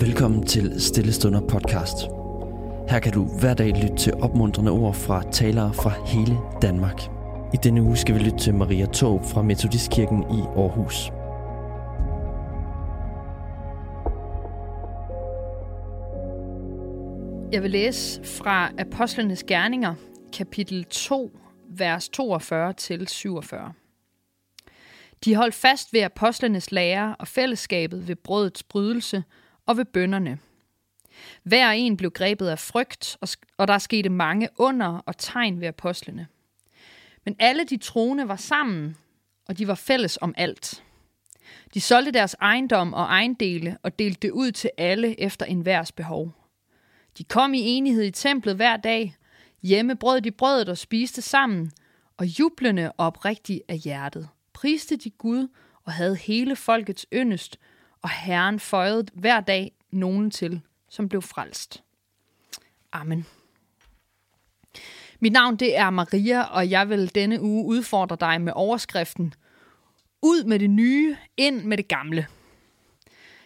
Velkommen til Stillestunder podcast. Her kan du hver dag lytte til opmuntrende ord fra talere fra hele Danmark. I denne uge skal vi lytte til Maria Tåb fra Metodistkirken i Aarhus. Jeg vil læse fra Apostlenes Gerninger, kapitel 2, vers 42 til 47. De holdt fast ved apostlenes lære og fællesskabet ved brødets brydelse og ved bønderne. Hver en blev grebet af frygt, og der skete mange under og tegn ved apostlene. Men alle de troende var sammen, og de var fælles om alt. De solgte deres ejendom og ejendele og delte det ud til alle efter enhvers behov. De kom i enighed i templet hver dag. Hjemme brød de brødet og spiste sammen, og jublende og oprigtigt af hjertet. Priste de Gud og havde hele folkets yndest, og Herren føjede hver dag nogen til, som blev frelst. Amen. Mit navn det er Maria, og jeg vil denne uge udfordre dig med overskriften Ud med det nye, ind med det gamle.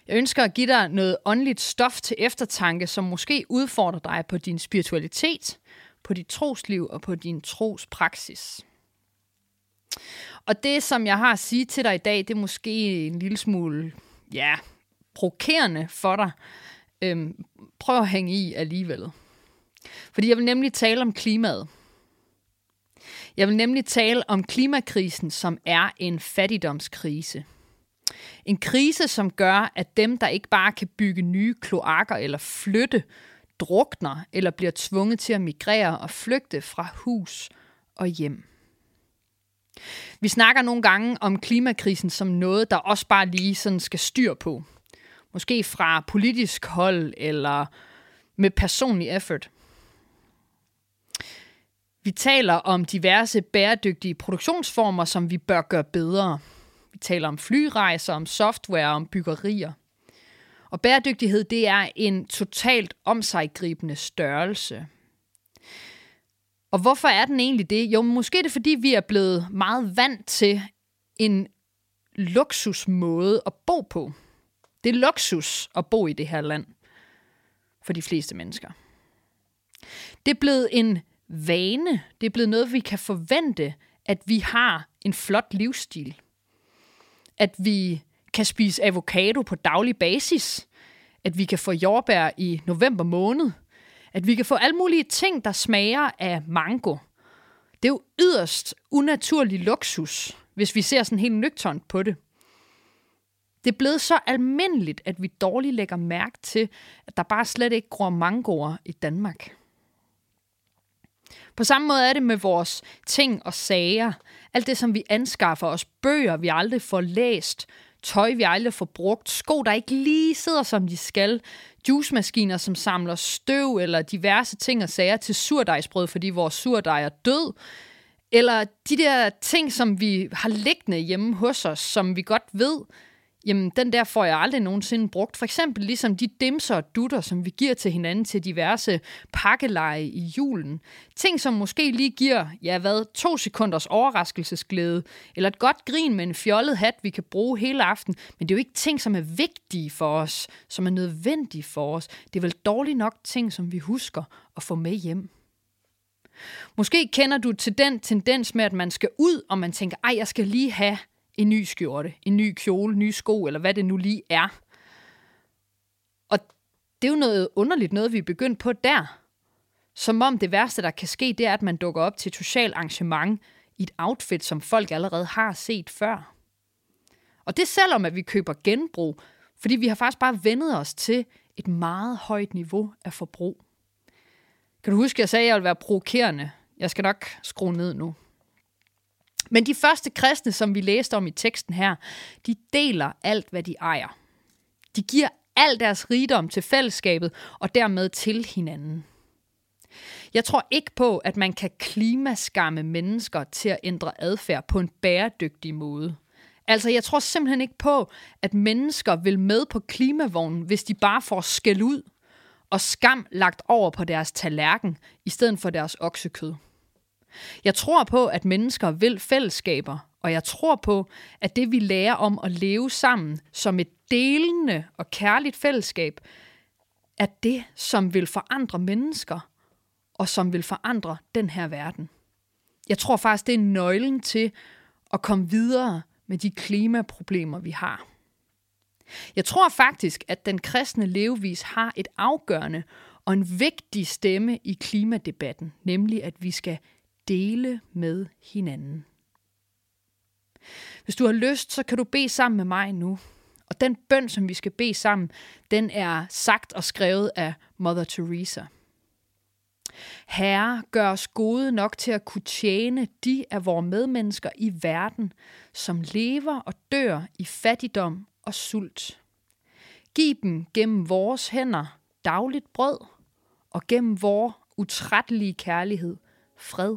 Jeg ønsker at give dig noget åndeligt stof til eftertanke, som måske udfordrer dig på din spiritualitet, på dit trosliv og på din trospraksis. Og det, som jeg har at sige til dig i dag, det er måske en lille smule, ja, provokerende for dig. Øhm, prøv at hænge i alligevel. Fordi jeg vil nemlig tale om klimaet. Jeg vil nemlig tale om klimakrisen, som er en fattigdomskrise. En krise, som gør, at dem, der ikke bare kan bygge nye kloakker eller flytte, drukner eller bliver tvunget til at migrere og flygte fra hus og hjem. Vi snakker nogle gange om klimakrisen som noget, der også bare lige sådan skal styr på. Måske fra politisk hold eller med personlig effort. Vi taler om diverse bæredygtige produktionsformer, som vi bør gøre bedre. Vi taler om flyrejser, om software, om byggerier. Og bæredygtighed, det er en totalt omsaggribende størrelse. Og hvorfor er den egentlig det? Jo, måske er det fordi, vi er blevet meget vant til en luksusmåde at bo på. Det er luksus at bo i det her land for de fleste mennesker. Det er blevet en vane. Det er blevet noget, vi kan forvente, at vi har en flot livsstil. At vi kan spise avocado på daglig basis. At vi kan få jordbær i november måned. At vi kan få alle mulige ting, der smager af mango. Det er jo yderst unaturlig luksus, hvis vi ser sådan helt nøgternt på det. Det er blevet så almindeligt, at vi dårligt lægger mærke til, at der bare slet ikke gror mangoer i Danmark. På samme måde er det med vores ting og sager. Alt det, som vi anskaffer os, bøger, vi aldrig får læst, tøj, vi aldrig får brugt, sko, der ikke lige sidder, som de skal, juicemaskiner, som samler støv, eller diverse ting og sager til surdejsbrød, fordi vores surdej er død, eller de der ting, som vi har liggende hjemme hos os, som vi godt ved, jamen den der får jeg aldrig nogensinde brugt. For eksempel ligesom de dimser og dutter, som vi giver til hinanden til diverse pakkeleje i julen. Ting, som måske lige giver, ja hvad, to sekunders overraskelsesglæde, eller et godt grin med en fjollet hat, vi kan bruge hele aften. Men det er jo ikke ting, som er vigtige for os, som er nødvendige for os. Det er vel dårligt nok ting, som vi husker at få med hjem. Måske kender du til den tendens med, at man skal ud, og man tænker, ej, jeg skal lige have en ny skjorte, en ny kjole, nye sko, eller hvad det nu lige er. Og det er jo noget underligt noget, vi er begyndt på der. Som om det værste, der kan ske, det er, at man dukker op til et socialt arrangement i et outfit, som folk allerede har set før. Og det selvom, at vi køber genbrug, fordi vi har faktisk bare vendet os til et meget højt niveau af forbrug. Kan du huske, at jeg sagde, at jeg ville være provokerende? Jeg skal nok skrue ned nu. Men de første kristne, som vi læste om i teksten her, de deler alt, hvad de ejer. De giver al deres rigdom til fællesskabet og dermed til hinanden. Jeg tror ikke på, at man kan klimaskamme mennesker til at ændre adfærd på en bæredygtig måde. Altså, jeg tror simpelthen ikke på, at mennesker vil med på klimavognen, hvis de bare får skæld ud og skam lagt over på deres tallerken, i stedet for deres oksekød. Jeg tror på, at mennesker vil fællesskaber, og jeg tror på, at det vi lærer om at leve sammen som et delende og kærligt fællesskab, er det, som vil forandre mennesker, og som vil forandre den her verden. Jeg tror faktisk, det er nøglen til at komme videre med de klimaproblemer, vi har. Jeg tror faktisk, at den kristne levevis har et afgørende og en vigtig stemme i klimadebatten, nemlig at vi skal dele med hinanden. Hvis du har lyst, så kan du bede sammen med mig nu. Og den bøn, som vi skal bede sammen, den er sagt og skrevet af Mother Teresa. Herre, gør os gode nok til at kunne tjene de af vores medmennesker i verden, som lever og dør i fattigdom og sult. Giv dem gennem vores hænder dagligt brød, og gennem vores utrættelige kærlighed fred